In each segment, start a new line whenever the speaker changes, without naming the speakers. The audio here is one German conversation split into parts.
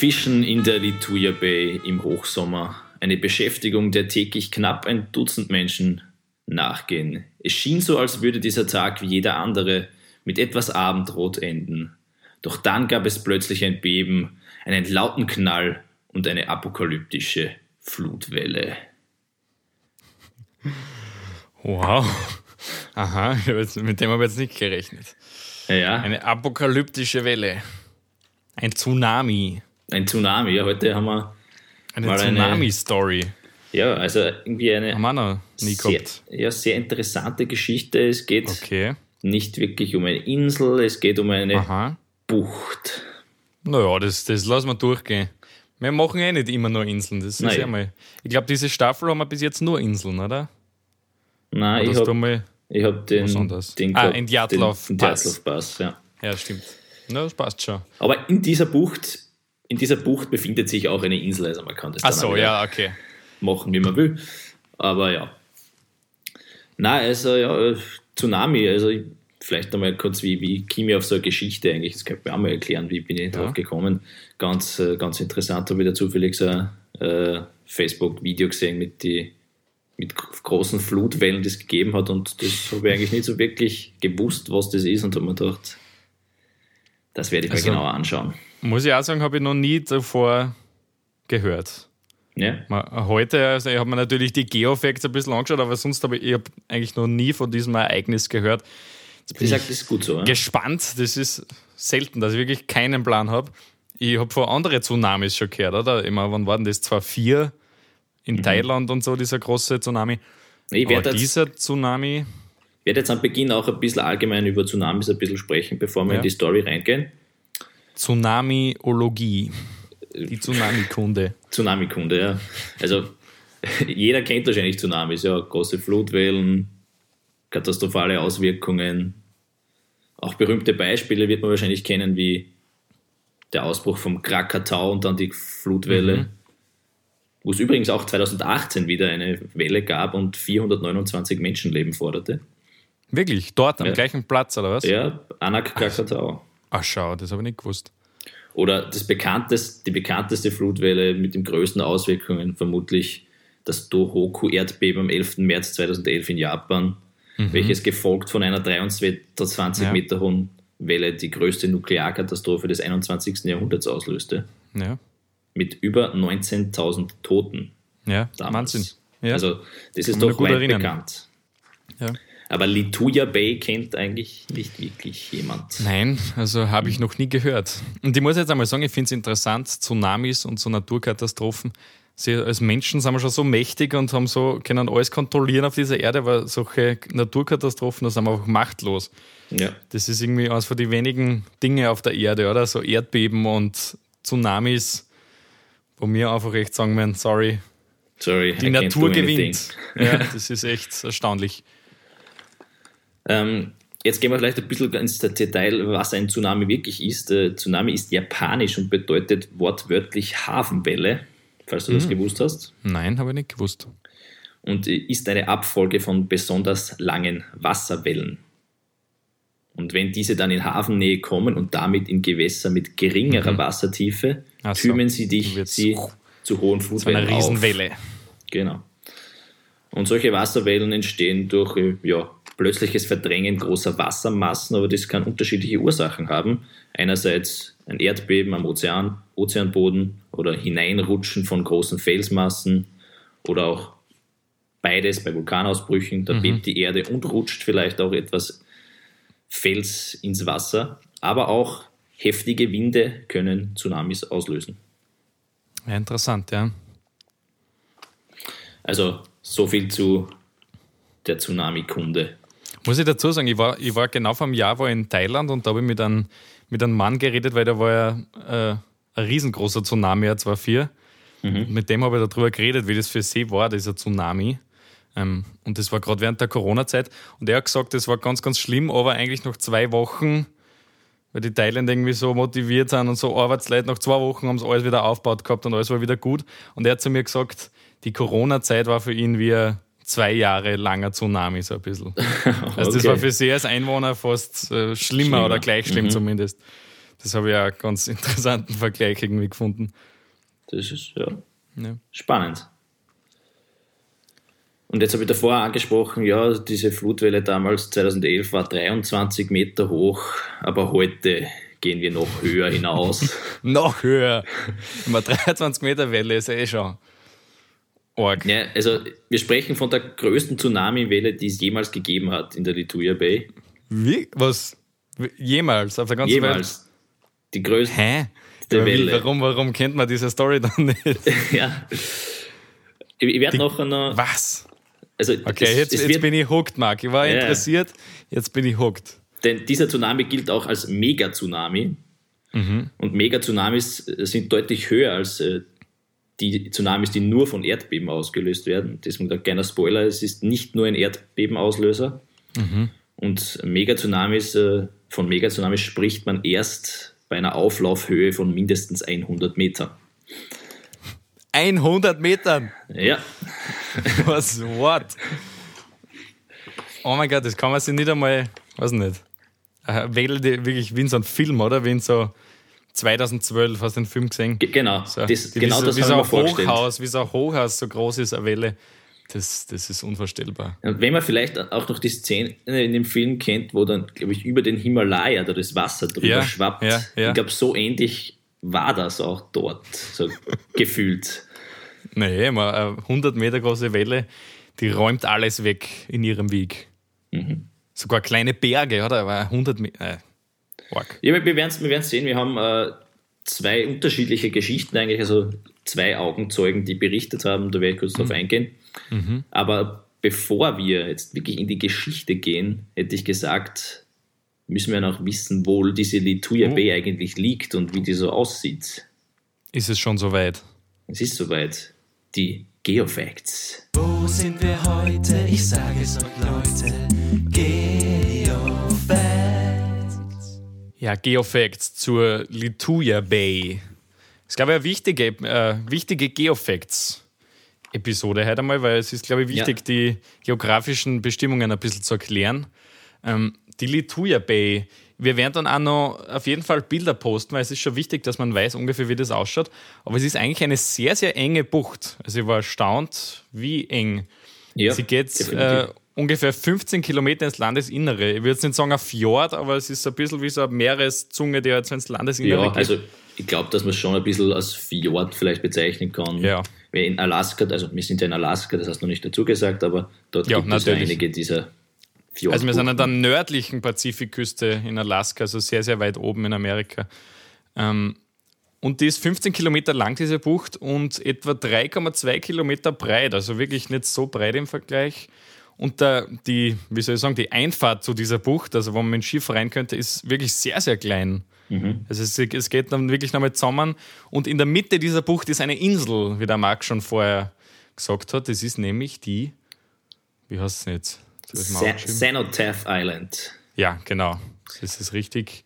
Fischen in der Lituya Bay im Hochsommer. Eine Beschäftigung, der täglich knapp ein Dutzend Menschen nachgehen. Es schien so, als würde dieser Tag wie jeder andere mit etwas Abendrot enden. Doch dann gab es plötzlich ein Beben, einen lauten Knall und eine apokalyptische Flutwelle.
Wow. Aha, mit dem habe ich jetzt nicht gerechnet.
Ja.
Eine apokalyptische Welle. Ein Tsunami.
Ein Tsunami. Ja, heute haben wir
eine Tsunami-Story.
Ja, also irgendwie eine
noch nie
sehr, ja, sehr interessante Geschichte. Es geht
okay.
nicht wirklich um eine Insel, es geht um eine
Aha.
Bucht.
Naja, das, das lassen wir durchgehen. Wir machen eh nicht immer nur Inseln. Das ist ja mal. Ich glaube, diese Staffel haben wir bis jetzt nur Inseln, oder?
Nein,
oder
ich habe ich hab den,
den, ah, den Djatlov
Pass. Pass ja.
ja, stimmt. Na, das passt schon.
Aber in dieser Bucht, in dieser Bucht befindet sich auch eine Insel, also man kann das
Ach so, ja, okay.
machen, wie man will. Aber ja. Na, also ja, Tsunami, also vielleicht nochmal kurz, wie, wie ich auf so eine Geschichte eigentlich? Das könnte man auch mal erklären, wie bin ich ja. drauf gekommen. Ganz, äh, ganz interessant, habe ich da zufällig so ein äh, Facebook-Video gesehen mit die mit großen Flutwellen das gegeben hat und das habe ich eigentlich nicht so wirklich gewusst, was das ist und habe mir gedacht, das werde ich mir also, genauer anschauen.
Muss ich auch sagen, habe ich noch nie davor gehört.
Ja.
Heute, also ich habe mir natürlich die Geofacts ein bisschen angeschaut, aber sonst habe ich, ich hab eigentlich noch nie von diesem Ereignis gehört.
Jetzt bin ich sag, das ist gut so. Ja?
Gespannt, das ist selten, dass ich wirklich keinen Plan habe. Ich habe von anderen Tsunamis schon gehört, oder? Immer, wann waren das? Zwar vier in mhm. Thailand und so, dieser große Tsunami. Ich Aber jetzt, dieser Tsunami.
Ich werde jetzt am Beginn auch ein bisschen allgemein über Tsunamis ein bisschen sprechen, bevor wir ja. in die Story reingehen.
Tsunamiologie. Die Tsunami-Kunde.
Tsunami-Kunde, ja. Also jeder kennt wahrscheinlich Tsunamis, ja. Große Flutwellen, katastrophale Auswirkungen. Auch berühmte Beispiele wird man wahrscheinlich kennen, wie der Ausbruch vom Krakatau und dann die Flutwelle. Mhm wo es übrigens auch 2018 wieder eine Welle gab und 429 Menschenleben forderte.
Wirklich? Dort am ja. gleichen Platz, oder was?
Ja, Anak Krakatau.
Ach, schau, das habe ich nicht gewusst.
Oder das bekannteste, die bekannteste Flutwelle mit den größten Auswirkungen vermutlich das Tohoku-Erdbeben am 11. März 2011 in Japan, mhm. welches gefolgt von einer 23 ja. Meter hohen Welle die größte Nuklearkatastrophe des 21. Jahrhunderts auslöste.
Ja
mit über 19.000 Toten.
Ja, damals. Wahnsinn.
Ja. Also, das ist doch weit erinnern. bekannt.
Ja.
Aber Lituya Bay kennt eigentlich nicht wirklich jemand.
Nein, also habe ich noch nie gehört. Und ich muss jetzt einmal sagen, ich finde es interessant, Tsunamis und so Naturkatastrophen. Sie als Menschen sind wir schon so mächtig und haben so, können alles kontrollieren auf dieser Erde, aber solche Naturkatastrophen, da sind wir einfach machtlos.
Ja.
Das ist irgendwie eines von den wenigen Dinge auf der Erde, oder? So Erdbeben und Tsunamis wo wir einfach echt sagen müssen, sorry,
sorry
die Natur gewinnt. Ja, das ist echt erstaunlich.
Ähm, jetzt gehen wir vielleicht ein bisschen ins Detail, was ein Tsunami wirklich ist. Äh, Tsunami ist japanisch und bedeutet wortwörtlich Hafenwelle, falls du hm. das gewusst hast.
Nein, habe ich nicht gewusst.
Und ist eine Abfolge von besonders langen Wasserwellen. Und wenn diese dann in Hafennähe kommen und damit in Gewässer mit geringerer mhm. Wassertiefe, so. türmen sie dich sie zu hohen Flutwellen
eine Riesenwelle.
Auf. Genau. Und solche Wasserwellen entstehen durch äh, ja, plötzliches Verdrängen großer Wassermassen, aber das kann unterschiedliche Ursachen haben. Einerseits ein Erdbeben am Ozean, Ozeanboden oder Hineinrutschen von großen Felsmassen oder auch beides bei Vulkanausbrüchen. Da mhm. bebt die Erde und rutscht vielleicht auch etwas Fels ins Wasser, aber auch heftige Winde können Tsunamis auslösen.
Ja, interessant, ja.
Also so viel zu der Tsunami-Kunde.
Muss ich dazu sagen, ich war, ich war genau vor einem Jahr war in Thailand und da habe ich mit einem, mit einem Mann geredet, weil da war ja äh, ein riesengroßer Tsunami, ja, zwar vier. Mhm. Mit dem habe ich darüber geredet, wie das für sie war, dieser Tsunami. Ähm, und das war gerade während der Corona-Zeit. Und er hat gesagt, das war ganz, ganz schlimm, aber eigentlich nach zwei Wochen, weil die Thailänder irgendwie so motiviert sind und so Arbeitsleute, nach zwei Wochen haben sie alles wieder aufgebaut gehabt und alles war wieder gut. Und er hat zu mir gesagt, die Corona-Zeit war für ihn wie ein zwei Jahre langer Tsunami, so ein bisschen. Also das war für sie als Einwohner fast äh, schlimmer, schlimmer, oder gleich schlimm mhm. zumindest. Das habe ich auch einen ganz interessanten Vergleich irgendwie gefunden.
Das ist ja, ja. spannend. Und jetzt habe ich davor angesprochen, ja, diese Flutwelle damals 2011 war 23 Meter hoch, aber heute gehen wir noch höher hinaus.
noch höher. Immer 23 Meter Welle ist ja eh schon.
Org. Ja, also wir sprechen von der größten Tsunami-Welle, die es jemals gegeben hat in der Lituia Bay.
Wie? Was? Jemals? Auf der ganzen
jemals. Welt? Die größte Hä?
Welle. Warum, warum kennt man diese Story dann nicht?
ja. Ich, ich werde noch, noch.
Was? Also, okay, es, jetzt, es jetzt bin ich hooked, Marc. Ich war ja, interessiert, jetzt bin ich hooked.
Denn dieser Tsunami gilt auch als Mega-Tsunami. Mhm. Und Mega-Tsunamis sind deutlich höher als äh, die Tsunamis, die nur von Erdbeben ausgelöst werden. Deswegen ein kleiner Spoiler, es ist nicht nur ein Erdbebenauslöser. Mhm. Und Megatsunamis, äh, von Megatsunamis spricht man erst bei einer Auflaufhöhe von mindestens 100 Metern.
100 Metern?
Ja.
Was, what? Oh mein Gott, das kann man sich nicht einmal, weiß nicht. Wähle die wirklich wie in so einem Film, oder? Wie in so 2012 hast du den Film gesehen?
genau,
so, das, genau wie, das wie so ein Hochhaus, wie so ein Hochhaus so groß ist, eine Welle. Das, das ist unvorstellbar.
Und wenn man vielleicht auch noch die Szene in dem Film kennt, wo dann, glaube ich, über den Himalaya da das Wasser drüber ja, schwappt. Ja, ja. Ich glaube, so ähnlich war das auch dort, so gefühlt.
Nee, eine 100 Meter große Welle, die räumt alles weg in ihrem Weg. Mhm. Sogar kleine Berge, oder? Aber 100 Meter.
Ja, wir werden es wir sehen. Wir haben äh, zwei unterschiedliche Geschichten eigentlich, also zwei Augenzeugen, die berichtet haben. Da werde ich kurz mhm. drauf eingehen. Mhm. Aber bevor wir jetzt wirklich in die Geschichte gehen, hätte ich gesagt, müssen wir noch wissen, wo diese Lituya oh. Bay eigentlich liegt und wie die so aussieht.
Ist es schon soweit?
Es ist soweit. Die Geofacts.
Wo sind wir heute? Ich sage es euch, Leute. Geofacts.
Ja, Geofacts zur Lituya Bay. Es ist, glaube ich, eine wichtige, äh, wichtige Geofacts. Episode heute einmal, weil es ist, glaube ich, wichtig, ja. die geografischen Bestimmungen ein bisschen zu erklären. Ähm, die Lituya Bay. Wir werden dann auch noch auf jeden Fall Bilder posten, weil es ist schon wichtig, dass man weiß ungefähr, wie das ausschaut. Aber es ist eigentlich eine sehr, sehr enge Bucht. Also ich war erstaunt, wie eng. Ja, Sie geht äh, ungefähr 15 Kilometer ins Landesinnere. Ich würde jetzt nicht sagen ein Fjord, aber es ist ein bisschen wie so eine Meereszunge, die jetzt ins Landesinnere
ja, geht. Also ich glaube, dass man es schon ein bisschen als Fjord vielleicht bezeichnen kann.
Ja.
Weil in Alaska, also wir sind ja in Alaska, das hast du noch nicht dazu gesagt, aber dort ja, gibt natürlich. es einige dieser
Fjord. Also wir sind an der nördlichen Pazifikküste in Alaska, also sehr, sehr weit oben in Amerika. Ähm, und die ist 15 Kilometer lang, diese Bucht, und etwa 3,2 Kilometer breit, also wirklich nicht so breit im Vergleich. Und der, die, wie soll ich sagen, die Einfahrt zu dieser Bucht, also wo man mit dem Schiff rein könnte, ist wirklich sehr, sehr klein. Mhm. Also es, es, geht dann wirklich nochmal zusammen. Und in der Mitte dieser Bucht ist eine Insel, wie der Marc schon vorher gesagt hat. Das ist nämlich die, wie heißt es jetzt?
Cenotaph Island.
Ja, genau. Das ist richtig.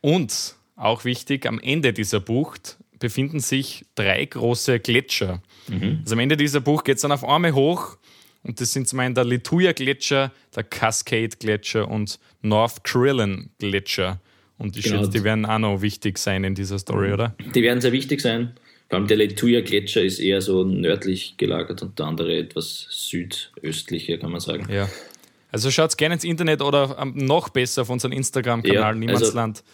Und auch wichtig, am Ende dieser Bucht befinden sich drei große Gletscher. Mhm. Also am Ende dieser Bucht geht es dann auf Arme hoch und das sind zum einen der Lituya Gletscher, der Cascade Gletscher und North Krillin Gletscher. Und ich genau. schätze, die werden auch noch wichtig sein in dieser Story, oder?
Die werden sehr wichtig sein. Vor allem der Lituya Gletscher ist eher so nördlich gelagert und der andere etwas südöstlicher, kann man sagen.
Ja. Also schaut gerne ins Internet oder noch besser auf unseren Instagram-Kanal ja, Niemandsland. Also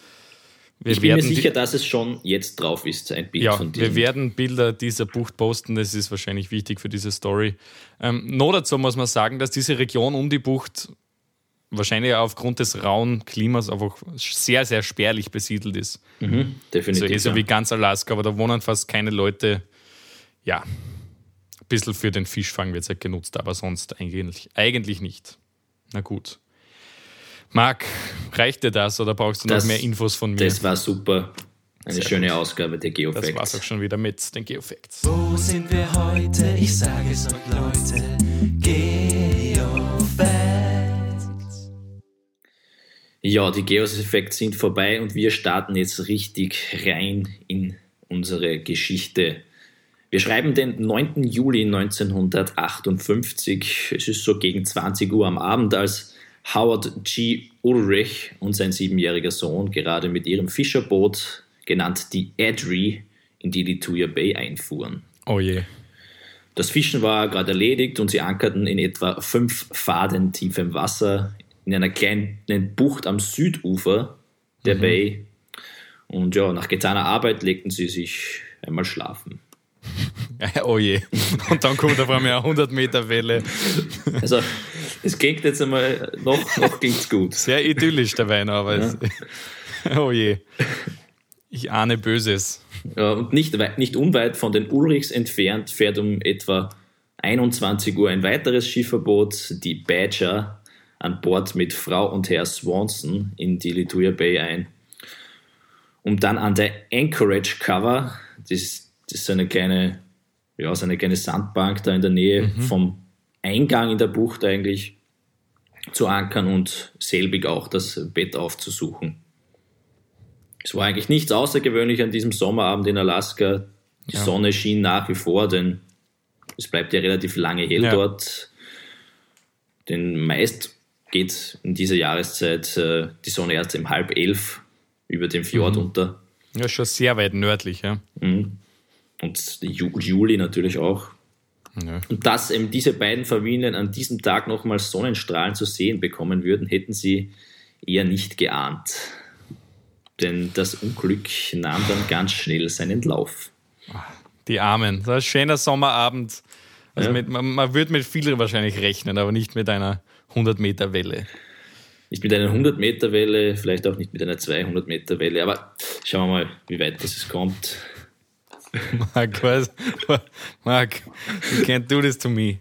wir ich bin mir sicher, dass es schon jetzt drauf ist, ein Bild
ja,
von
diesem. Wir werden Bilder dieser Bucht posten, das ist wahrscheinlich wichtig für diese Story. Ähm, noch dazu muss man sagen, dass diese Region um die Bucht wahrscheinlich aufgrund des rauen Klimas einfach sehr, sehr spärlich besiedelt ist.
Mhm, definitiv.
Also eh so ja. wie ganz Alaska, aber da wohnen fast keine Leute. Ja, ein bisschen für den Fischfang wird es halt genutzt, aber sonst eigentlich, eigentlich nicht. Na gut. Marc, reicht dir das oder brauchst du das, noch mehr Infos von mir?
Das war super. Eine Sehr schöne gut. Ausgabe der Geofacts.
Das war's auch schon wieder mit den Geofacts.
Wo sind wir heute? Ich sage es euch, Leute. Geofacts.
Ja, die Geofacts sind vorbei und wir starten jetzt richtig rein in unsere Geschichte. Wir schreiben den 9. Juli 1958. Es ist so gegen 20 Uhr am Abend, als Howard G. Ulrich und sein siebenjähriger Sohn gerade mit ihrem Fischerboot, genannt die Adri, in die Lituya Bay einfuhren.
Oh je.
Das Fischen war gerade erledigt und sie ankerten in etwa fünf Faden tiefem Wasser in einer kleinen Bucht am Südufer der
Mhm.
Bay. Und ja, nach getaner Arbeit legten sie sich einmal schlafen.
Oh je. Und dann kommt auf einmal eine 100 Meter Welle.
Also, es klingt jetzt einmal, noch, noch klingt's gut.
Sehr idyllisch dabei noch, aber es, oh je. Ich ahne Böses.
Ja, und nicht, weit, nicht unweit von den Ulrichs entfernt fährt um etwa 21 Uhr ein weiteres Schifferboot, die Badger, an Bord mit Frau und Herr Swanson in die Lituya Bay ein. Um dann an der Anchorage Cover, das, ist- das ist eine kleine, ja, so eine kleine Sandbank da in der Nähe vom Eingang in der Bucht eigentlich, zu ankern und selbig auch das Bett aufzusuchen. Es war eigentlich nichts Außergewöhnlich an diesem Sommerabend in Alaska. Die
Ja.
Sonne schien nach wie vor, denn es bleibt ja relativ lange hell
Ja.
dort. Denn meist geht in dieser Jahreszeit äh, die Sonne erst um halb elf über dem Fjord
Mhm.
unter.
Ja, schon sehr weit nördlich, ja.
Und Ju Juli natürlich auch.
ja.
Und dass eben diese beiden Familien an diesem Tag nochmal Sonnenstrahlen zu sehen bekommen würden, hätten sie eher nicht geahnt. Denn das Unglück nahm dann ganz schnell seinen Lauf.
Die Armen. So ein schöner Sommerabend. Also
Ja.
mit, man, man würde mit viel wahrscheinlich rechnen, aber nicht mit einer 100 Meter Welle.
Nicht mit einer 100-Meter-Welle, vielleicht auch nicht mit einer 200-Meter-Welle, aber schauen wir mal, wie weit das es kommt.
Mark, was? Mark, you can't do this to me.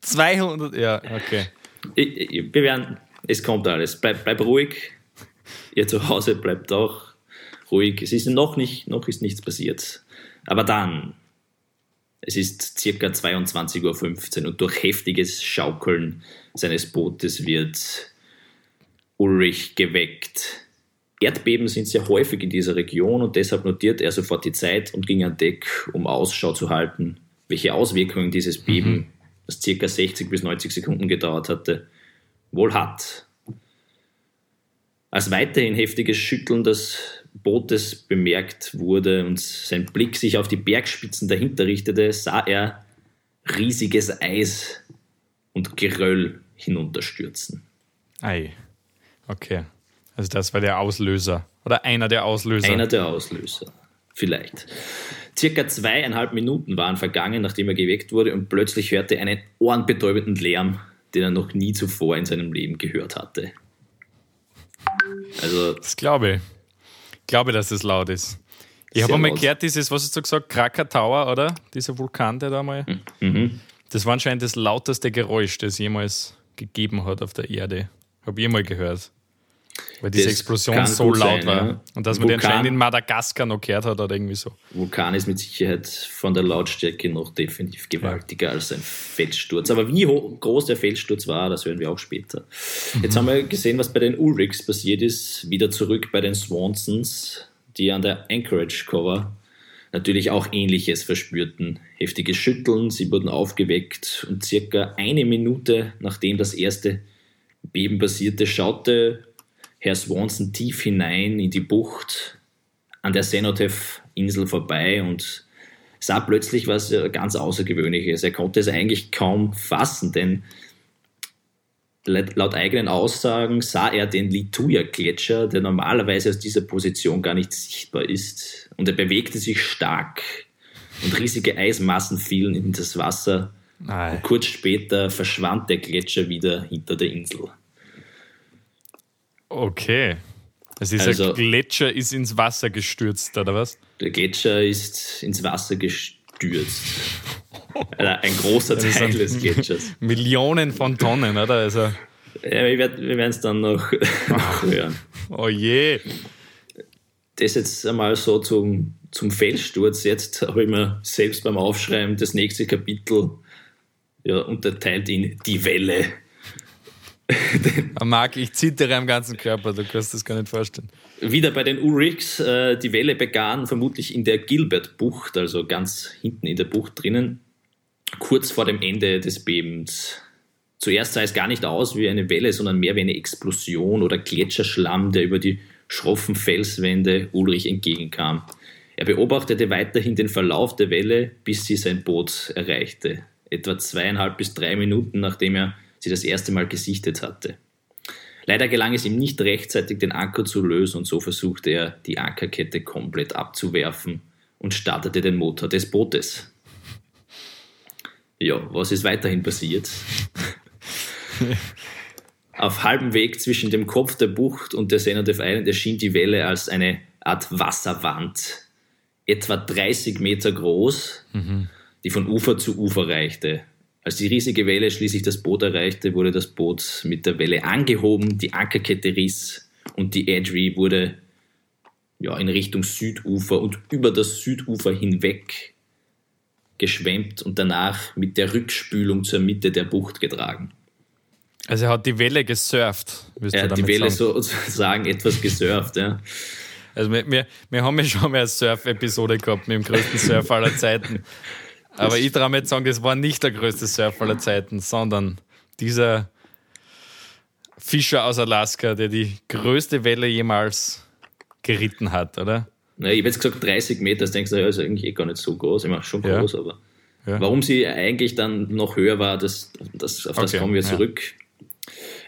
200, ja, okay.
Wir werden, es kommt alles. Bleib, bleib ruhig. Ihr zu Hause bleibt auch ruhig. Es ist noch nicht, noch ist nichts passiert. Aber dann, es ist circa 22.15 Uhr und durch heftiges Schaukeln seines Bootes wird Ulrich geweckt. Erdbeben sind sehr häufig in dieser Region und deshalb notiert er sofort die Zeit und ging an Deck, um Ausschau zu halten, welche Auswirkungen dieses Beben, das circa 60 bis 90 Sekunden gedauert hatte, wohl hat. Als weiterhin heftiges Schütteln des Bootes bemerkt wurde und sein Blick sich auf die Bergspitzen dahinter richtete, sah er riesiges Eis und Geröll hinunterstürzen.
Ei. Okay. Also das war der Auslöser. Oder einer der Auslöser.
Einer der Auslöser. Vielleicht. Circa zweieinhalb Minuten waren vergangen, nachdem er geweckt wurde und plötzlich hörte er einen ohrenbetäubenden Lärm, den er noch nie zuvor in seinem Leben gehört hatte. Also,
Das glaube ich. Ich glaube, dass es laut ist. Ich habe einmal
laut.
gehört, dieses, was hast du gesagt, Krakatoa, oder? Dieser Vulkan, der da mal.
Mhm.
Das war anscheinend das lauteste Geräusch, das jemals gegeben hat auf der Erde. Habe ich mal gehört. Weil diese Explosion so laut
sein,
war.
ja.
Und dass man den
Vulkan-
anscheinend in Madagaskar noch gehört hat oder irgendwie so.
Vulkan ist mit Sicherheit von der Lautstärke noch definitiv gewaltiger als ein Felssturz. Aber wie ho- groß der Felssturz war, das hören wir auch später. Jetzt haben wir gesehen, was bei den Ulrichs passiert ist. Wieder zurück bei den Swansons, die an der Anchorage Cover natürlich auch Ähnliches verspürten. Heftiges Schütteln, sie wurden aufgeweckt und circa eine Minute nachdem das erste Beben passierte, schaute Herr Swanson tief hinein in die Bucht an der Senotev-Insel vorbei und sah plötzlich was äh, ganz Außergewöhnliches. Er konnte es eigentlich kaum fassen, denn laut eigenen Aussagen sah er den Lituya-Gletscher, der normalerweise aus dieser Position gar nicht sichtbar ist. Und er bewegte sich stark und riesige Eismassen fielen in das Wasser.
Ei.
Kurz später verschwand der Gletscher wieder hinter der Insel.
Okay. Also dieser
Also-
Gletscher ist ins Wasser gestürzt, oder was?
Der Gletscher ist ins Wasser gestürzt. Äh, Ein großer
ist
Teil
ein-
des Gletschers.
Millionen von Tonnen, oder? Also,
Ja, wir werden es dann noch, noch hören.
oh je.
Das jetzt einmal so zum, zum Felssturz. Jetzt habe ich mir selbst beim Aufschreiben das nächste Kapitel ja, unterteilt in die Welle.
Marc, ich zittere am ganzen Körper, du kannst das gar nicht vorstellen.
Wieder bei den Ulrichs. Äh, die Welle begann vermutlich in der Gilbert-Bucht, also ganz hinten in der Bucht drinnen, kurz vor dem Ende des Bebens Zuerst sah es gar nicht aus wie eine Welle, sondern mehr wie eine Explosion oder Gletscherschlamm, der über die schroffen Felswände Ulrich entgegenkam. Er beobachtete weiterhin den Verlauf der Welle, bis sie sein Boot erreichte, etwa zweieinhalb bis drei Minuten, nachdem er sie das erste Mal gesichtet hatte. Leider gelang es ihm nicht rechtzeitig, den Anker zu lösen und so versuchte er, die Ankerkette komplett abzuwerfen und startete den Motor des Bootes. Ja, was ist weiterhin passiert? Auf halbem Weg zwischen dem Kopf der Bucht und der Senative Island erschien die Welle als eine Art Wasserwand, etwa 30 Meter groß, mhm. die von Ufer zu Ufer reichte. Als die riesige Welle schließlich das Boot erreichte, wurde das Boot mit der Welle angehoben, die Ankerkette riss und die Edry wurde ja, in Richtung Südufer und über das Südufer hinweg geschwemmt und danach mit der Rückspülung zur Mitte der Bucht getragen.
Also er hat die Welle gesurft.
Er hat die Welle sagen. sozusagen etwas gesurft, ja.
Also wir, wir, wir haben ja schon mal eine Surf-Episode gehabt mit dem größten Surf aller Zeiten. Aber ich traue mir jetzt sagen, das war nicht der größte Surf aller Zeiten, sondern dieser Fischer aus Alaska, der die größte Welle jemals geritten hat, oder?
Na, ich habe jetzt gesagt 30 Meter, das denkst du, ja, ist eigentlich eh gar nicht so groß. Ich meine, schon groß, ja. aber ja. warum sie eigentlich dann noch höher war, das, das, auf das okay. kommen wir zurück.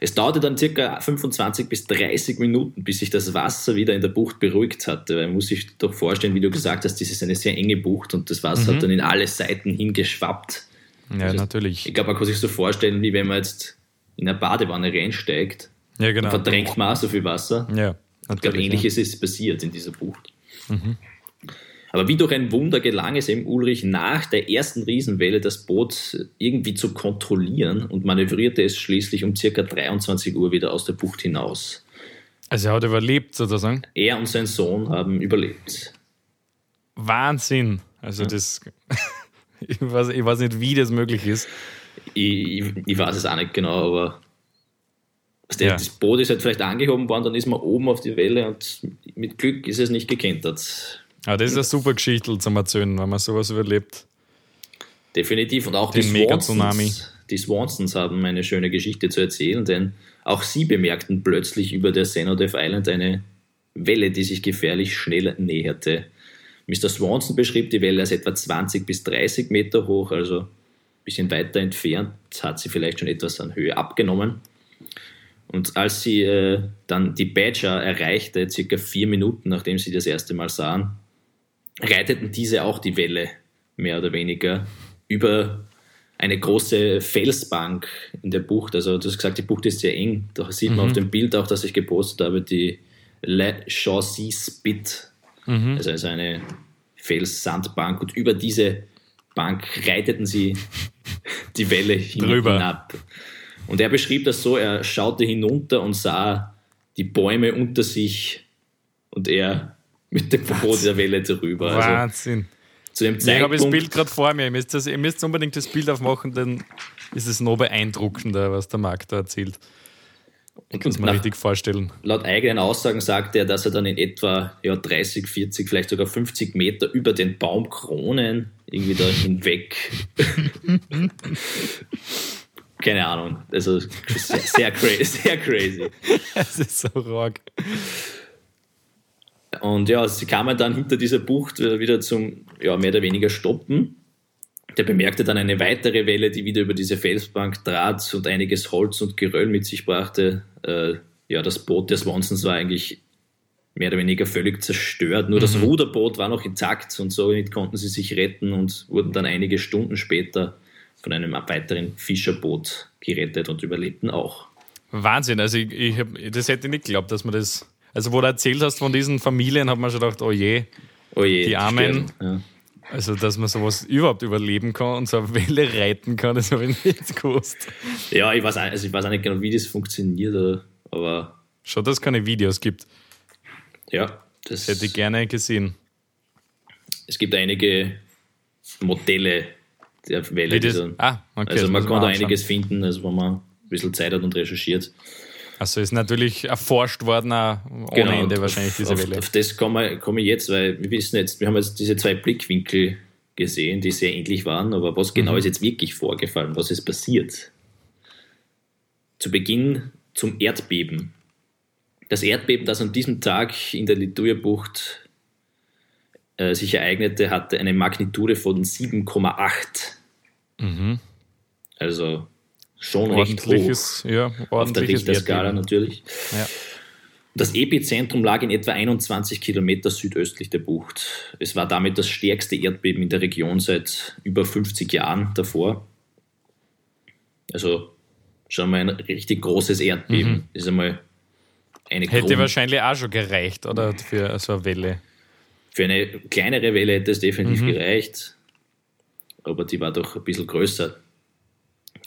Es dauerte dann circa 25 bis 30 Minuten, bis sich das Wasser wieder in der Bucht beruhigt hatte. Man muss sich doch vorstellen, wie du gesagt hast, das ist eine sehr enge Bucht und das Wasser mhm. hat dann in alle Seiten hingeschwappt.
Ja, also, natürlich.
Ich glaube, man kann sich so vorstellen, wie wenn man jetzt in eine Badewanne reinsteigt. Ja, genau. Verdrängt man auch so viel Wasser. Ja, ich glaube, ähnliches ja. ist passiert in dieser Bucht. Mhm. Aber wie durch ein Wunder gelang es ihm Ulrich nach der ersten Riesenwelle das Boot irgendwie zu kontrollieren und manövrierte es schließlich um circa 23 Uhr wieder aus der Bucht hinaus.
Also er hat überlebt sozusagen?
Er und sein Sohn haben überlebt.
Wahnsinn. Also ja. das, ich, weiß, ich weiß nicht, wie das möglich ist.
Ich, ich, ich weiß es auch nicht genau, aber ja. das Boot ist halt vielleicht angehoben worden, dann ist man oben auf die Welle und mit Glück ist es nicht gekentert.
Ja, das ist eine super Geschichte zum Erzählen, wenn man sowas überlebt.
Definitiv. Und auch Den die Swansons, die Swansons haben eine schöne Geschichte zu erzählen, denn auch sie bemerkten plötzlich über der Senodev Island eine Welle, die sich gefährlich schnell näherte. Mr. Swanson beschrieb die Welle als etwa 20 bis 30 Meter hoch, also ein bisschen weiter entfernt, hat sie vielleicht schon etwas an Höhe abgenommen. Und als sie äh, dann die Badger erreichte, circa vier Minuten nachdem sie das erste Mal sahen, reiteten diese auch die Welle, mehr oder weniger, über eine große Felsbank in der Bucht. Also du hast gesagt, die Bucht ist sehr eng. Da sieht man mhm. auf dem Bild auch, das ich gepostet habe, die Le Chaussee Spit. Mhm. Also, also eine Felssandbank. Und über diese Bank reiteten sie die Welle hin hinab. Und er beschrieb das so, er schaute hinunter und sah die Bäume unter sich und er mit dem Verbot der Welle darüber.
Also Wahnsinn. Zu dem Zeitpunkt, ich habe das Bild gerade vor mir. Ihr müsst, das, ihr müsst unbedingt das Bild aufmachen, dann ist es noch beeindruckender, was der Markt da erzählt. Kann es mir richtig vorstellen.
Laut eigenen Aussagen sagt er, dass er dann in etwa ja, 30, 40, vielleicht sogar 50 Meter über den Baumkronen irgendwie da hinweg. Keine Ahnung. Also sehr, sehr, crazy, sehr crazy.
Es ist so rock.
Und ja, sie kamen dann hinter dieser Bucht wieder zum ja, mehr oder weniger Stoppen. Der bemerkte dann eine weitere Welle, die wieder über diese Felsbank trat und einiges Holz und Geröll mit sich brachte. Äh, ja, das Boot der Swansons war eigentlich mehr oder weniger völlig zerstört. Nur mhm. das Ruderboot war noch intakt und somit konnten sie sich retten und wurden dann einige Stunden später von einem weiteren Fischerboot gerettet und überlebten auch.
Wahnsinn, also ich, ich hab, das hätte ich nicht geglaubt, dass man das also, wo du erzählt hast von diesen Familien, hat man schon gedacht, oh je, oh je die Armen. Ja. Also, dass man sowas überhaupt überleben kann und so eine Welle reiten kann, das habe ich nicht gewusst.
Ja, ich weiß, also ich weiß auch nicht genau, wie das funktioniert, aber.
Schon, dass es keine Videos gibt.
Ja,
das, hätte ich gerne gesehen.
Es gibt einige Modelle der Welle.
Das, ah, okay,
also, man kann da einiges finden, also wenn man ein bisschen Zeit hat und recherchiert.
Also ist natürlich erforscht worden, ohne genau, Ende wahrscheinlich diese
auf,
Welle.
Auf das komme komm ich jetzt, weil wir wissen jetzt, wir haben jetzt diese zwei Blickwinkel gesehen, die sehr ähnlich waren, aber was genau mhm. ist jetzt wirklich vorgefallen? Was ist passiert? zu Beginn zum Erdbeben. Das Erdbeben, das an diesem Tag in der Lituja-Bucht äh, sich ereignete, hatte eine Magnitude von 7,8.
Mhm.
Also schon recht hoch
ja,
auf der Richterskala natürlich.
Ja.
Das Epizentrum lag in etwa 21 Kilometer südöstlich der Bucht. Es war damit das stärkste Erdbeben in der Region seit über 50 Jahren davor. Also schon mal ein richtig großes Erdbeben.
Mhm.
Ist einmal eine
Hätte
Grund-
wahrscheinlich auch schon gereicht, oder? Für so eine Welle.
Für eine kleinere Welle hätte es definitiv
Mhm.
gereicht, aber die war doch ein bisschen größer.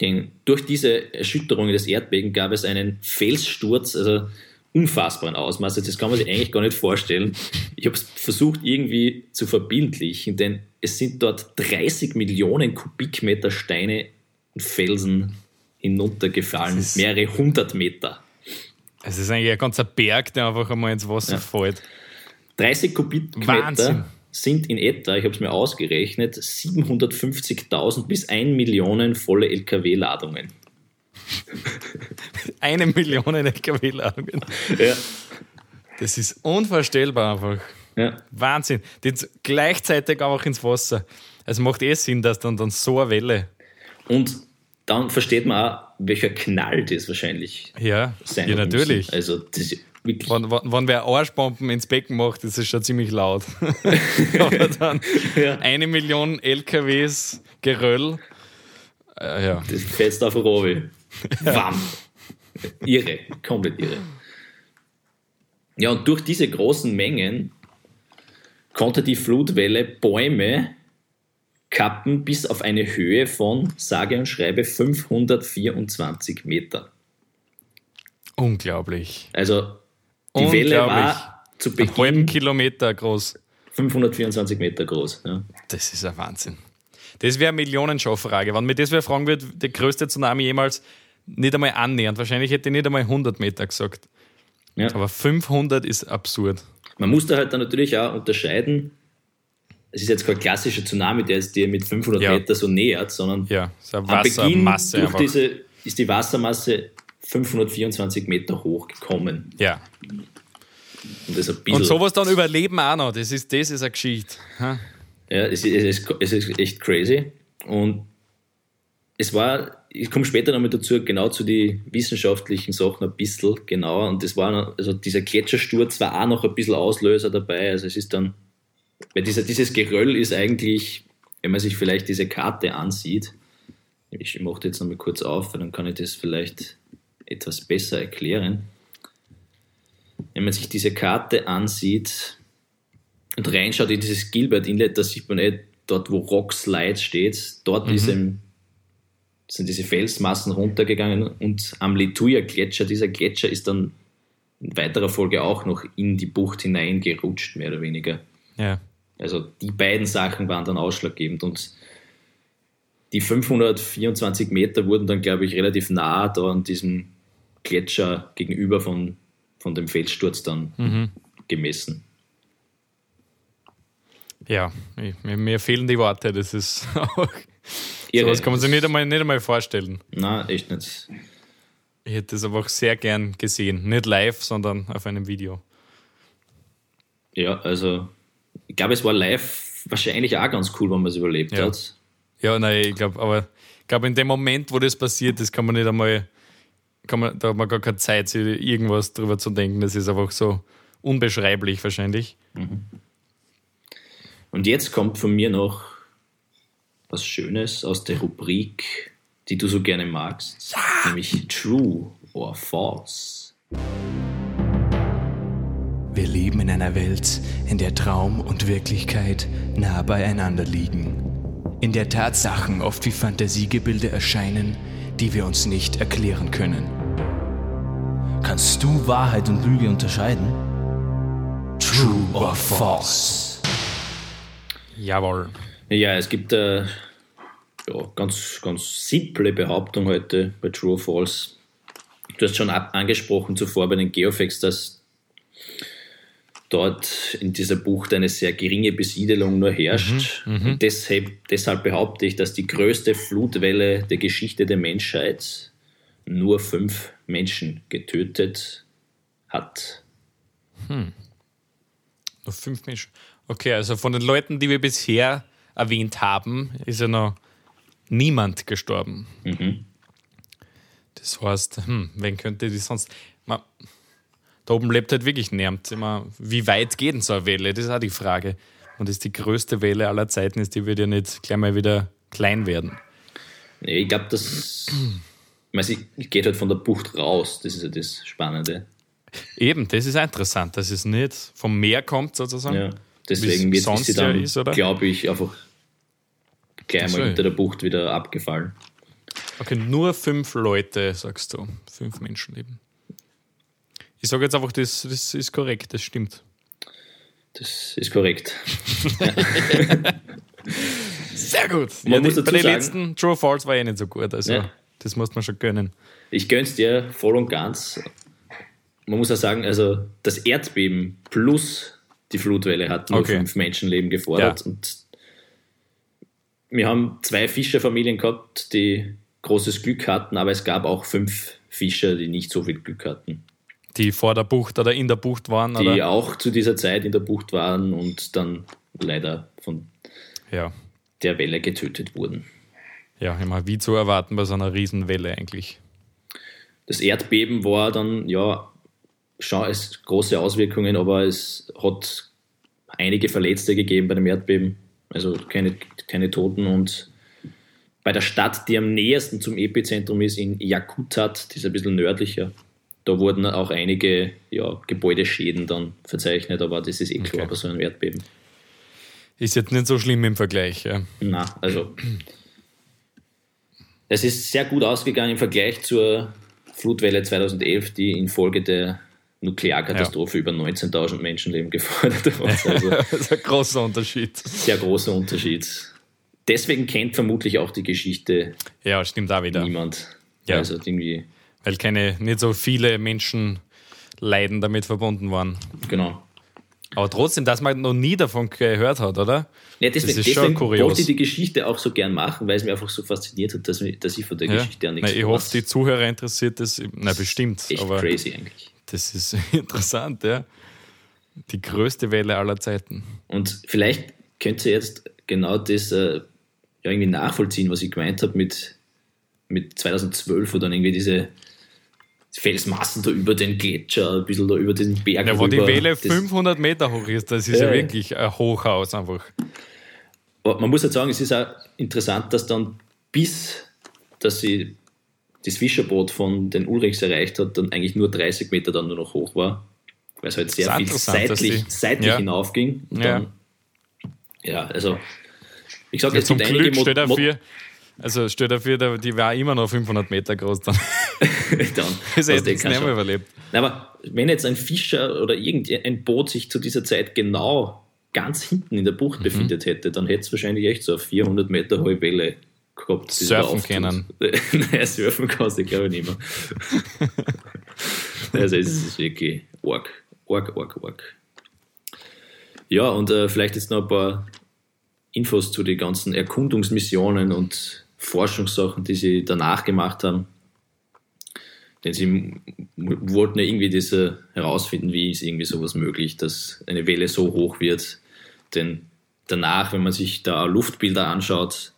Denn durch diese Erschütterung des Erdbeben gab es einen Felssturz, also unfassbaren Ausmaßes. Das kann man sich eigentlich gar nicht vorstellen. Ich habe es versucht irgendwie zu verbindlichen, denn es sind dort 30 Millionen Kubikmeter Steine und Felsen hinuntergefallen, mehrere hundert Meter.
Es ist eigentlich ein ganzer Berg, der einfach einmal ins Wasser
Ja.
fällt.
30 Kubikmeter
Wahnsinn.
Sind in etwa, ich habe es mir ausgerechnet, 750.000 bis 1 Millionen volle LKW-Ladungen.
Eine Million LKW-Ladungen.
Ja.
Das ist unvorstellbar einfach.
Ja.
Wahnsinn. Die gleichzeitig auch ins Wasser. Es macht eh Sinn, dass dann, dann so eine Welle.
Und dann versteht man auch, welcher Knall das wahrscheinlich
Ja,
sein
ja natürlich.
Also, das ist wirklich.
Wenn, wenn, wenn wer Arschbomben ins Becken macht, ist es schon ziemlich laut. Aber dann
Ja.
eine Million LKWs Geröll. Äh, ja.
Das fetzt auf Robi. Wam. Irre, komplett irre. Ja, und durch diese großen Mengen konnte die Flutwelle Bäume kappen bis auf eine Höhe von, sage und schreibe, 524 Meter.
Unglaublich.
Also die Welle war zu
Einen halben
Beginn
Kilometer groß.
524 Meter groß. Ja.
Das ist ein Wahnsinn. Das wäre eine Millionenschau-Frage. Wenn mir das wer fragen würde, der größte Tsunami jemals, nicht einmal annähernd. Wahrscheinlich hätte ich nicht einmal 100 Meter gesagt.
Ja.
Aber 500 ist absurd.
Man muss da halt dann natürlich auch unterscheiden. Es ist jetzt kein klassischer Tsunami, der jetzt dir mit 500
Ja.
Meter so nähert, sondern
Ja, so eine
am Beginn
Wassermasse
durch
einfach.
diese, ist die Wassermasse 524 Meter hoch gekommen.
Ja.
Und das ein
Und sowas dann überleben auch noch. Das ist, das ist eine Geschichte. Ha?
Ja, es, ist- es, ist, echt crazy. Und es war, ich komme später nochmal dazu, genau zu den wissenschaftlichen Sachen ein bisschen genauer. Und das war, also dieser Gletschersturz war auch noch ein bisschen Auslöser dabei. Also es ist dann, weil dieser, dieses Geröll ist eigentlich, wenn man sich vielleicht diese Karte ansieht, ich mache jetzt nochmal kurz auf, weil dann kann ich das vielleicht etwas besser erklären. Wenn man sich diese Karte ansieht, und reinschaut in dieses Gilbert Inlet, da sieht man eh dort, wo Rock Slide steht, dort ist ein, sind diese Felsmassen runtergegangen und am Letuja Gletscher, dieser Gletscher ist dann in weiterer Folge auch noch in die Bucht hineingerutscht, mehr oder weniger.
Ja.
Also die beiden Sachen waren dann ausschlaggebend und die 524 Meter wurden dann, glaube ich, relativ nah da an diesem Gletscher gegenüber von, von dem Felssturz dann gemessen.
Ja, mir, mir fehlen die Worte. Das ist auch.
Irre.
Sowas kann man sich nicht einmal, nicht einmal vorstellen.
Na, echt nicht.
Ich hätte es einfach sehr gern gesehen. Nicht live, sondern auf einem Video.
Ja, also ich glaube, es war live wahrscheinlich auch ganz cool, wenn man es überlebt
Ja.
hat.
Ja, nein, ich glaube, aber ich glaube, in dem Moment, wo das passiert ist, kann man nicht einmal, kann man, da hat man gar keine Zeit, sich irgendwas drüber zu denken. Das ist einfach so unbeschreiblich wahrscheinlich.
Und jetzt kommt von mir noch was Schönes aus der Rubrik, die du so gerne magst, nämlich True or False.
Wir leben in einer Welt, in der Traum und Wirklichkeit nah beieinander liegen. In der Tatsachen oft wie Fantasiegebilde erscheinen, die wir uns nicht erklären können. Kannst du Wahrheit und Lüge unterscheiden? True or false?
Jawohl.
Ja, es gibt äh, ja, ganz, ganz simple Behauptung heute bei True or False. Du hast schon ab angesprochen zuvor bei den Geofacts, dass dort in dieser Bucht eine sehr geringe Besiedelung nur herrscht. Und deshalb, deshalb behaupte ich, dass die größte Flutwelle der Geschichte der Menschheit nur fünf Menschen getötet hat.
Hm. Nur fünf Menschen. Okay, also von den Leuten, die wir bisher erwähnt haben, ist ja noch niemand gestorben. Mhm. Das heißt, hm, wen könnte die sonst. Man, da oben lebt halt wirklich niemand. Wie weit geht denn so eine Welle? Das ist auch die Frage. Und das ist die größte Welle aller Zeiten ist, die wird ja nicht gleich mal wieder klein werden.
Nee, ich glaube, das. Man geht halt von der Bucht raus. Das ist ja das Spannende.
Eben, das ist interessant, dass es nicht vom Meer kommt sozusagen. Ja,
deswegen wird sie dann, ja glaube ich, einfach gleich mal hinter der Bucht wieder abgefallen.
Okay, nur fünf Leute, sagst du. Fünf Menschenleben. Ich sage jetzt einfach, das, das ist korrekt, das stimmt.
Das ist korrekt.
Sehr gut. Man ja, muss dazu bei den sagen, letzten True Falls war eh nicht so gut. Also ja. das muss man schon gönnen.
Ich gönn's dir voll und ganz. Man muss auch sagen, also das Erdbeben plus die Flutwelle hat nur okay. fünf Menschenleben gefordert. Ja. Und wir haben zwei Fischerfamilien gehabt, die großes Glück hatten, aber es gab auch fünf Fischer, die nicht so viel Glück hatten.
Die vor der Bucht oder in der Bucht waren?
Die
oder?
auch zu dieser Zeit in der Bucht waren und dann leider von ja. der Welle getötet wurden.
Ja, immer wie zu erwarten bei so einer Riesenwelle eigentlich.
Das Erdbeben war dann, ja, schon es große Auswirkungen, aber es hat einige Verletzte gegeben bei dem Erdbeben. Also keine, keine Toten und bei der Stadt, die am nähersten zum Epizentrum ist, in Yakutat, die ist ein bisschen nördlicher, da wurden auch einige ja, Gebäudeschäden dann verzeichnet, aber das ist eh klar okay. bei so einem Erdbeben.
Ist jetzt nicht so schlimm im Vergleich, ja.
Na, also es ist sehr gut ausgegangen im Vergleich zur Flutwelle 2011, die infolge der Nuklearkatastrophe ja. über 19.000 Menschenleben gefordert hat.
Also das ist ein großer Unterschied.
Sehr großer Unterschied. Deswegen kennt vermutlich auch die Geschichte
ja, stimmt auch wieder.
niemand. Ja. Also irgendwie
weil keine, nicht so viele Menschen Leiden damit verbunden waren.
Genau.
Aber trotzdem, dass man noch nie davon gehört hat, oder?
Ja, deswegen, das ist deswegen schon kurios. wollte ich die Geschichte auch so gern machen, weil es mir einfach so fasziniert hat, dass, dass ich von der ja. Geschichte
ja nichts Ich hoffe, die Zuhörer interessiert das. Na, bestimmt.
Echt aber crazy eigentlich.
Das ist interessant, ja. Die größte Welle aller Zeiten.
Und vielleicht könnt ihr jetzt genau das äh, ja, irgendwie nachvollziehen, was ich gemeint habe mit, mit 2012, wo dann irgendwie diese Felsmassen da über den Gletscher, ein bisschen da über den Berg.
Ja, wo die Welle 500 Meter hoch ist, das ist ja, ja wirklich ein Hochhaus einfach.
Man muss halt sagen, es ist auch interessant, dass dann bis, dass sie das Fischerboot von den Ulrichs erreicht hat, dann eigentlich nur 30 Meter dann nur noch hoch war, weil es halt sehr viel seitlich, seitlich ja. hinaufging. Und ja. Dann, ja, also ich sage, ja, es gibt
einige Glück Mo dafür, also stell vor, die war immer noch 500 Meter groß dann. dann das hätte ich nicht mehr überlebt.
Aber wenn jetzt ein Fischer oder irgendein Boot sich zu dieser Zeit genau ganz hinten in der Bucht mhm. befindet hätte, dann hätte es wahrscheinlich echt so eine 400 Meter hohe Welle gehabt.
Surfen können.
Nein, surfen kannst du, glaube ich, nicht mehr. also es ist wirklich arg, arg, arg, arg. Ja, und äh, vielleicht jetzt noch ein paar Infos zu den ganzen Erkundungsmissionen und Forschungssachen, die sie danach gemacht haben. Denn sie wollten ja irgendwie diese herausfinden, wie ist irgendwie sowas möglich, dass eine Welle so hoch wird. Denn danach, wenn man sich da Luftbilder anschaut,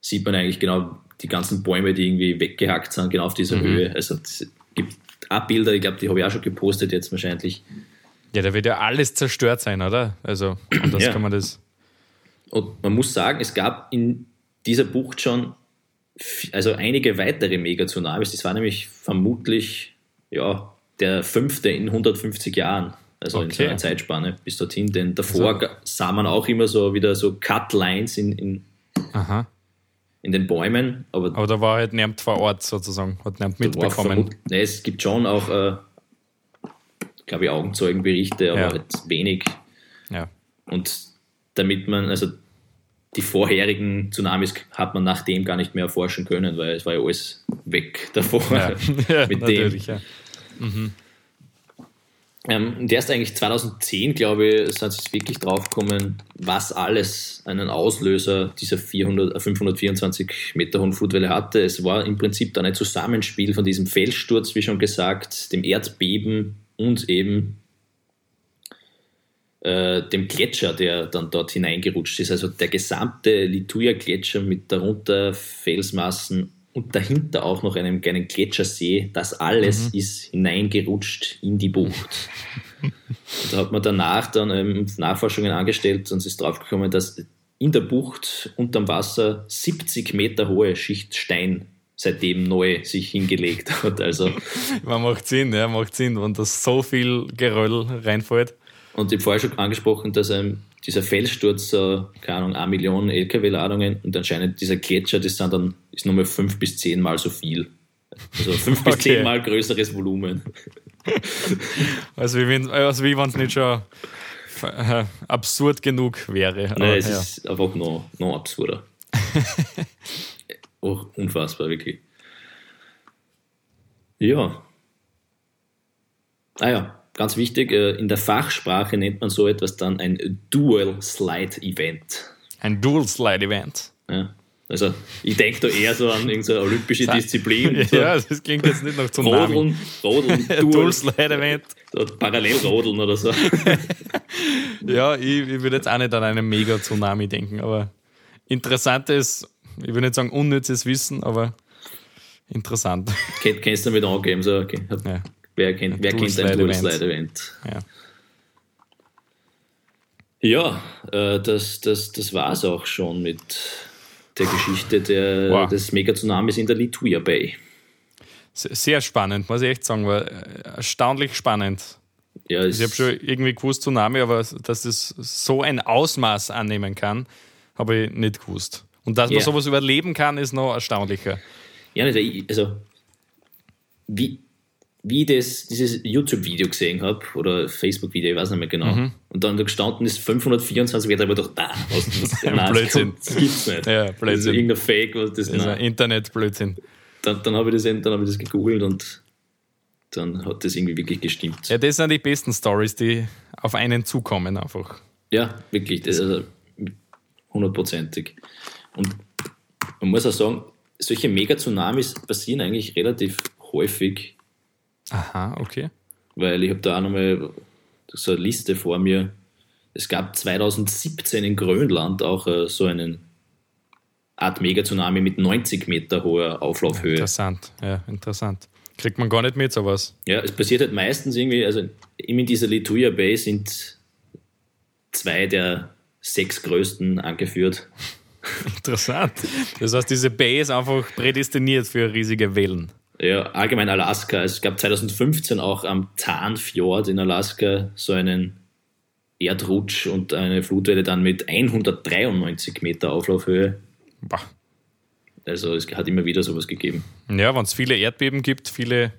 sieht man eigentlich genau die ganzen Bäume, die irgendwie weggehackt sind, genau auf dieser mhm. Höhe. Also es gibt Abbilder, ich glaube, die habe ich auch schon gepostet jetzt wahrscheinlich.
Ja, da wird ja alles zerstört sein, oder? Also, und das ja. kann man das.
Und man muss sagen, es gab in dieser Bucht schon also einige weitere Megatsunamis. Das war nämlich vermutlich ja, der fünfte in 150 Jahren. Also okay. in so einer Zeitspanne bis dorthin. Denn davor also. sah man auch immer so wieder so Cut-Lines in, in, in den Bäumen. Aber,
aber da war halt niemand vor Ort sozusagen, hat niemand mitbekommen.
Ne, es gibt schon auch, äh, glaube ich, Augenzeugenberichte, aber ja. halt wenig.
Ja.
Und damit man, also die vorherigen Tsunamis hat man nach dem gar nicht mehr erforschen können, weil es war ja alles weg davor. Ja, ja
mit dem. Ja. Mhm.
Ähm, der ist eigentlich 2010, glaube ich, sind sie wirklich draufgekommen, was alles einen Auslöser dieser 400, 524 äh, Meter hohen Flutwelle hatte. Es war im Prinzip dann ein Zusammenspiel von diesem Felssturz, wie schon gesagt, dem Erdbeben und eben äh, dem Gletscher, der dann dort hineingerutscht ist. Also der gesamte Lituja-Gletscher mit darunter Felsmassen und dahinter auch noch einem kleinen Gletschersee. Das alles mhm. ist hineingerutscht in die Bucht. da hat man danach dann ähm, Nachforschungen angestellt und ist draufgekommen, dass in der Bucht unterm Wasser 70 Meter hohe Schicht Stein seitdem neu sich hingelegt hat. Also,
Man macht Sinn, ja, macht Sinn, wenn das so viel Geröll reinfällt.
Und ich habe vorher schon angesprochen, dass ähm, dieser Felssturz, äh, keine Ahnung, eine Million LKW-Ladungen und anscheinend dieser Gletscher, das sind dann, ist nochmal fünf bis zehn Mal so viel. Also fünf bis zehn Mal größeres Volumen.
Also wie wenn also es nicht schon äh, absurd genug wäre.
Nein, es ja. ist einfach noch, noch absurder. oh, unfassbar, wirklich. Ja. Ah ja, ganz wichtig, äh, in der Fachsprache nennt man so etwas dann ein Dual Slide Event.
Ein Dual Slide Event.
Ja. Also ich denke da eher so an irgendeine olympische Disziplin.
So ja, das klingt jetzt nicht nach
Tsunami. Rodeln, Rodeln,
Dual, Dual Slide Event.
So parallel rodeln oder so.
ja, ich, ich würde jetzt auch nicht an einen Mega-Tsunami denken, aber interessantes, ich würde nicht sagen unnützes Wissen, aber interessant.
Kennst du damit angeben? So, okay. Ja. Wer kennt, wer kennt ein Dual-Slide-Event? Ja. Ja, äh, das, das, das war es auch schon mit der Geschichte der, wow. des Mega-Tsunamis in der Lituia Bay.
Sehr spannend, muss ich echt sagen, war äh, erstaunlich spannend. Ja, ich habe schon irgendwie gewusst Tsunami, aber dass das so ein Ausmaß annehmen kann, habe ich nicht gewusst. Und dass man sowas überleben kann, ist noch erstaunlicher.
Ja, also wie, wie ich das, dieses YouTube-Video gesehen habe, oder Facebook-Video, ich weiß nicht mehr genau, mhm. und dann da gestanden ist 524 Meter, ich gedacht, ah, was, was nein, Blödsinn. Das, gibt's nicht.
Ja, Blödsinn. Das ist
irgendein Fake, was das,
das ist Internet-Blödsinn.
Dann, dann habe ich, das, hab ich das gegoogelt und dann hat das irgendwie wirklich gestimmt.
Ja, das sind die besten Stories, die auf einen zukommen einfach.
Ja, wirklich, das also hundertprozentig. Und man muss auch sagen, solche Mega-Tsunamis passieren eigentlich relativ häufig
Aha, okay.
Weil ich habe da auch nochmal so eine Liste vor mir. Es gab 2017 in Grönland auch äh, so einen Art Megatsunami mit 90 Meter hoher Auflaufhöhe.
Interessant, ja, interessant. Kriegt man gar nicht mit sowas.
Ja, es passiert halt meistens irgendwie, also in dieser Lituia Bay sind zwei der sechs größten angeführt.
Interessant. Das heißt, diese Bay ist einfach prädestiniert für riesige Wellen.
Ja, allgemein Alaska. Es gab 2015 auch am Tarnfjord in Alaska so einen Erdrutsch und eine Flutwelle dann mit 193 Meter Auflaufhöhe. Bah. Also es hat immer wieder sowas gegeben.
Ja, wenn es viele Erdbeben gibt, viele,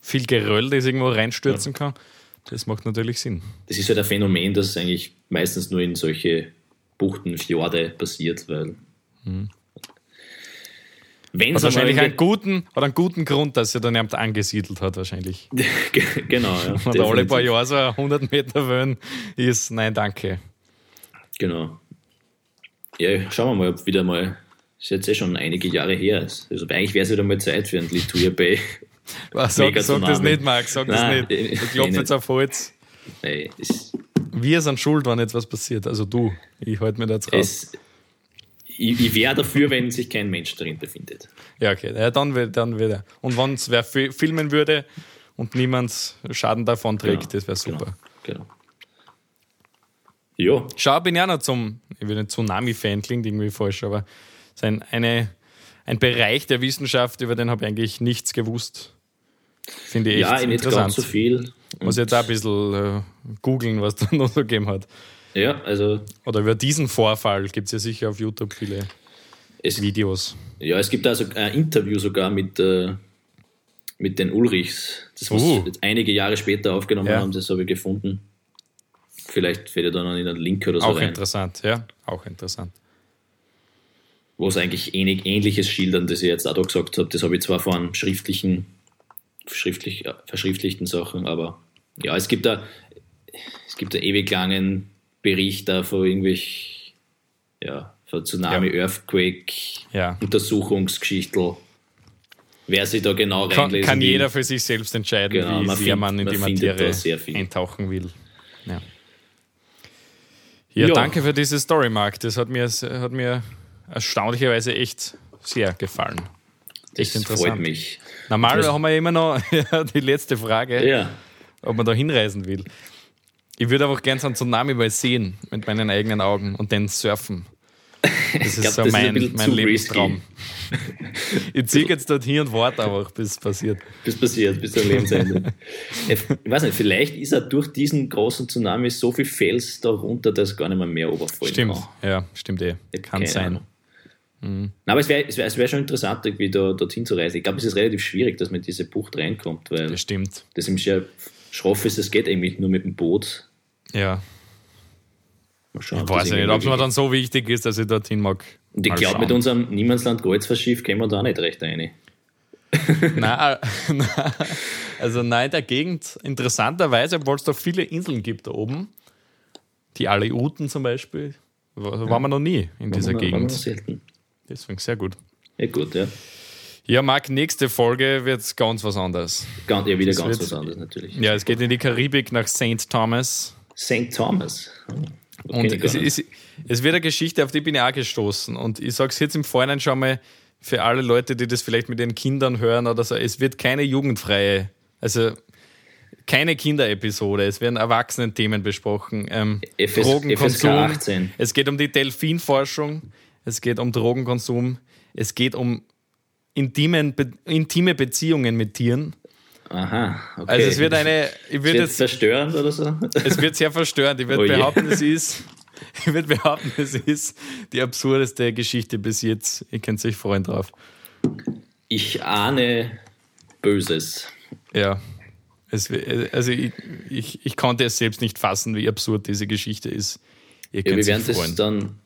viel Geröll, das irgendwo reinstürzen ja. kann, das macht natürlich Sinn.
Das ist halt ein Phänomen, das eigentlich meistens nur in solche Buchten, Fjorde passiert, weil mhm.
Wenn hat wahrscheinlich einen guten, hat einen guten Grund, dass er dann jemand angesiedelt hat, wahrscheinlich.
genau, ja.
Und alle paar Jahre so 100 Meter Wellen ist, nein, danke.
Genau. Ja, schauen wir mal, ob wieder mal, ist jetzt eh schon einige Jahre her. Also eigentlich wäre es wieder mal Zeit für ein Lituia Bay.
Was, sag, sag das nicht, Max, sag Nein, das nicht. Ich klopfe jetzt auf Holz.
Nein,
Wir sind schuld, wenn etwas passiert. Also du, ich halte mir da jetzt raus. Es,
ich, ich wäre dafür, wenn sich kein Mensch darin befindet.
Ja, okay, ja, dann, dann wieder. Und wenn es wer filmen würde und niemand Schaden davon trägt, genau, das wäre super.
Genau. genau. Ja.
Schau, bin ja noch zum, ich will nicht Tsunami-Fan, klingt irgendwie falsch, aber es ist ein, eine, ein Bereich der Wissenschaft, über den habe ich eigentlich nichts gewusst. Finde ich echt ja, interessant. Ja, nicht
so viel.
Muss jetzt auch ein bisschen äh, googeln, was da noch so gegeben hat.
Ja, also.
Oder über diesen Vorfall gibt es ja sicher auf YouTube viele es, Videos.
Ja, es gibt also ein Interview sogar mit, äh, mit den Ulrichs. Das was uh. einige Jahre später aufgenommen ja. haben, das habe ich gefunden. Vielleicht fällt ja da noch in einen Link oder so
Auch
rein.
interessant, ja, auch interessant.
Wo es eigentlich ähnlich, ähnliches schildern, das ich jetzt auch da gesagt habe, das habe ich zwar von schriftlichen, schriftlich, verschriftlichten Sachen, aber Ja, es gibt da, es gibt da ewig langen Bericht da von irgendwelchen, ja, von Tsunami,
Ja.
Earthquake,
Ja.
Untersuchungsgeschichtel. Wer sich da genau
Kann,
reinlesen
kann
will.
jeder für sich selbst entscheiden,
Genau,
wie
man
sehr man in
man
die Materie eintauchen will. Ja. Ja,
Ja.
danke für diese Story, Marc. Das hat mir, hat mir erstaunlicherweise echt sehr gefallen. Echt
das
interessant.
freut mich.
Normal
Was-
haben wir immer noch die letzte Frage,
Ja,
ob man da hinreisen will. Ich würde einfach gerne so einen Tsunami mal sehen mit meinen eigenen Augen und dann surfen. Das ist
glaub,
so
das ist ein
mein,
bisschen
mein Lebenstraum. ich ziehe jetzt dorthin und warte einfach, bis es passiert.
bis passiert, bis zum Lebensende. ich weiß nicht, vielleicht ist er durch diesen großen Tsunami so viel Fels da runter, dass gar nicht mehr mehr Oberfläche
Stimmt, ja, stimmt eh. Kann sein.
Na, aber es wäre wär, wär schon interessant, irgendwie da, dorthin zu reisen. Ich glaube, es ist relativ schwierig, dass man in diese Bucht reinkommt, weil
Das stimmt.
das im sehr schroff ist, es geht eigentlich nur mit dem Boot.
Ja.
Mal schauen,
Ich weiß nicht, ob es mir dann so wichtig ist, dass ich dorthin mag.
Und ich glaube, mit unserem Niemandsland Kreuzfahrtschiff kämen wir da nicht recht rein.
Nein, nein, also nein, in der Gegend, interessanterweise, obwohl es da viele Inseln gibt da oben, die Aleuten zum Beispiel, wa- waren wir noch nie in dieser
Waren wir- waren wir
Gegend.
selten.
Deswegen sehr gut.
Ja, gut, ja.
Ja, Marc, nächste Folge wird ganz was anderes.
Ganz, ja, wieder
Das
ganz was anderes natürlich.
Ja, es geht in die Karibik nach St. Thomas.
St. Thomas.
Und es, es, es wird eine Geschichte, auf die bin ich auch gestoßen. Und ich sage es jetzt im Vorhinein schon mal für alle Leute, die das vielleicht mit ihren Kindern hören oder so, es wird keine jugendfreie, also keine Kinderepisode, es werden Erwachsenen-Themen besprochen. Ähm,
FS
Drogenkonsum.
FSK 18.
Es geht um die Delfinforschung, es geht um Drogenkonsum, es geht um intimen, be, intime Beziehungen mit Tieren.
Aha, okay.
Also es wird eine, ich
wird
jetzt
verstörend oder so?
es wird sehr verstörend. Ich würde
Oh
behaupten, es ist. Ich würde behaupten, es ist die absurdeste Geschichte bis jetzt. Ihr könnt euch freuen drauf.
Ich ahne Böses.
Ja. Es, also ich, ich, ich konnte es selbst nicht fassen, wie absurd diese Geschichte ist. Ihr
Ja,
könnt
wir
euch
werden das
freuen.
dann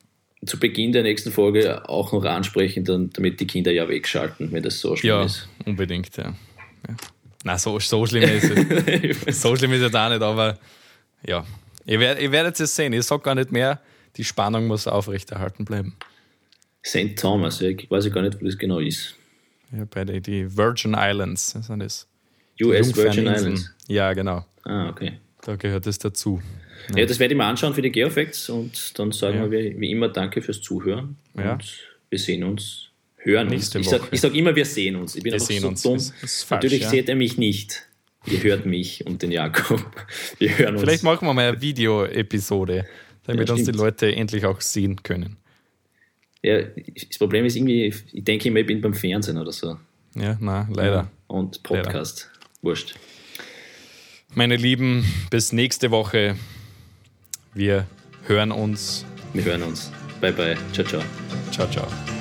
zu Beginn der nächsten Folge auch noch ansprechen, dann, damit die Kinder ja wegschalten, wenn das so schlimm
Ja,
ist.
unbedingt, ja. ja. Na, so, so schlimm ist es. so schlimm ist es auch nicht, aber ja. Ihr, werdet, ihr werdet es sehen. Ich sage gar nicht mehr. Die Spannung muss aufrechterhalten bleiben.
St. Thomas, ja, ich weiß ja gar nicht, wo das genau ist.
Ja, bei den die Virgin Islands sind das.
US Virgin. Islands.
Ja, genau.
Ah, okay.
Da gehört es dazu.
Ja. das werde ich mir anschauen für die Geofacts und dann sagen
Ja.
wir wie, wie immer Danke fürs Zuhören.
Ja.
Und wir sehen uns, hören uns. Ich sage sag immer, wir sehen uns. Ich bin
Wir
einfach
sehen
so
uns.
dumm.
Das ist falsch,
Natürlich
ja.
seht ihr mich nicht. Ihr hört mich und den Jakob. Wir hören uns.
Vielleicht machen wir mal eine Video-Episode, damit
Ja,
uns die. Leute endlich auch sehen können.
Ja, das Problem ist irgendwie, ich denke immer, ich bin beim Fernsehen oder so.
Ja, na, leider.
Und Podcast. Wurscht.
Meine Lieben, bis nächste Woche. Wir hören uns.
Wir hören uns. Bye bye. Ciao, ciao.
Ciao, ciao.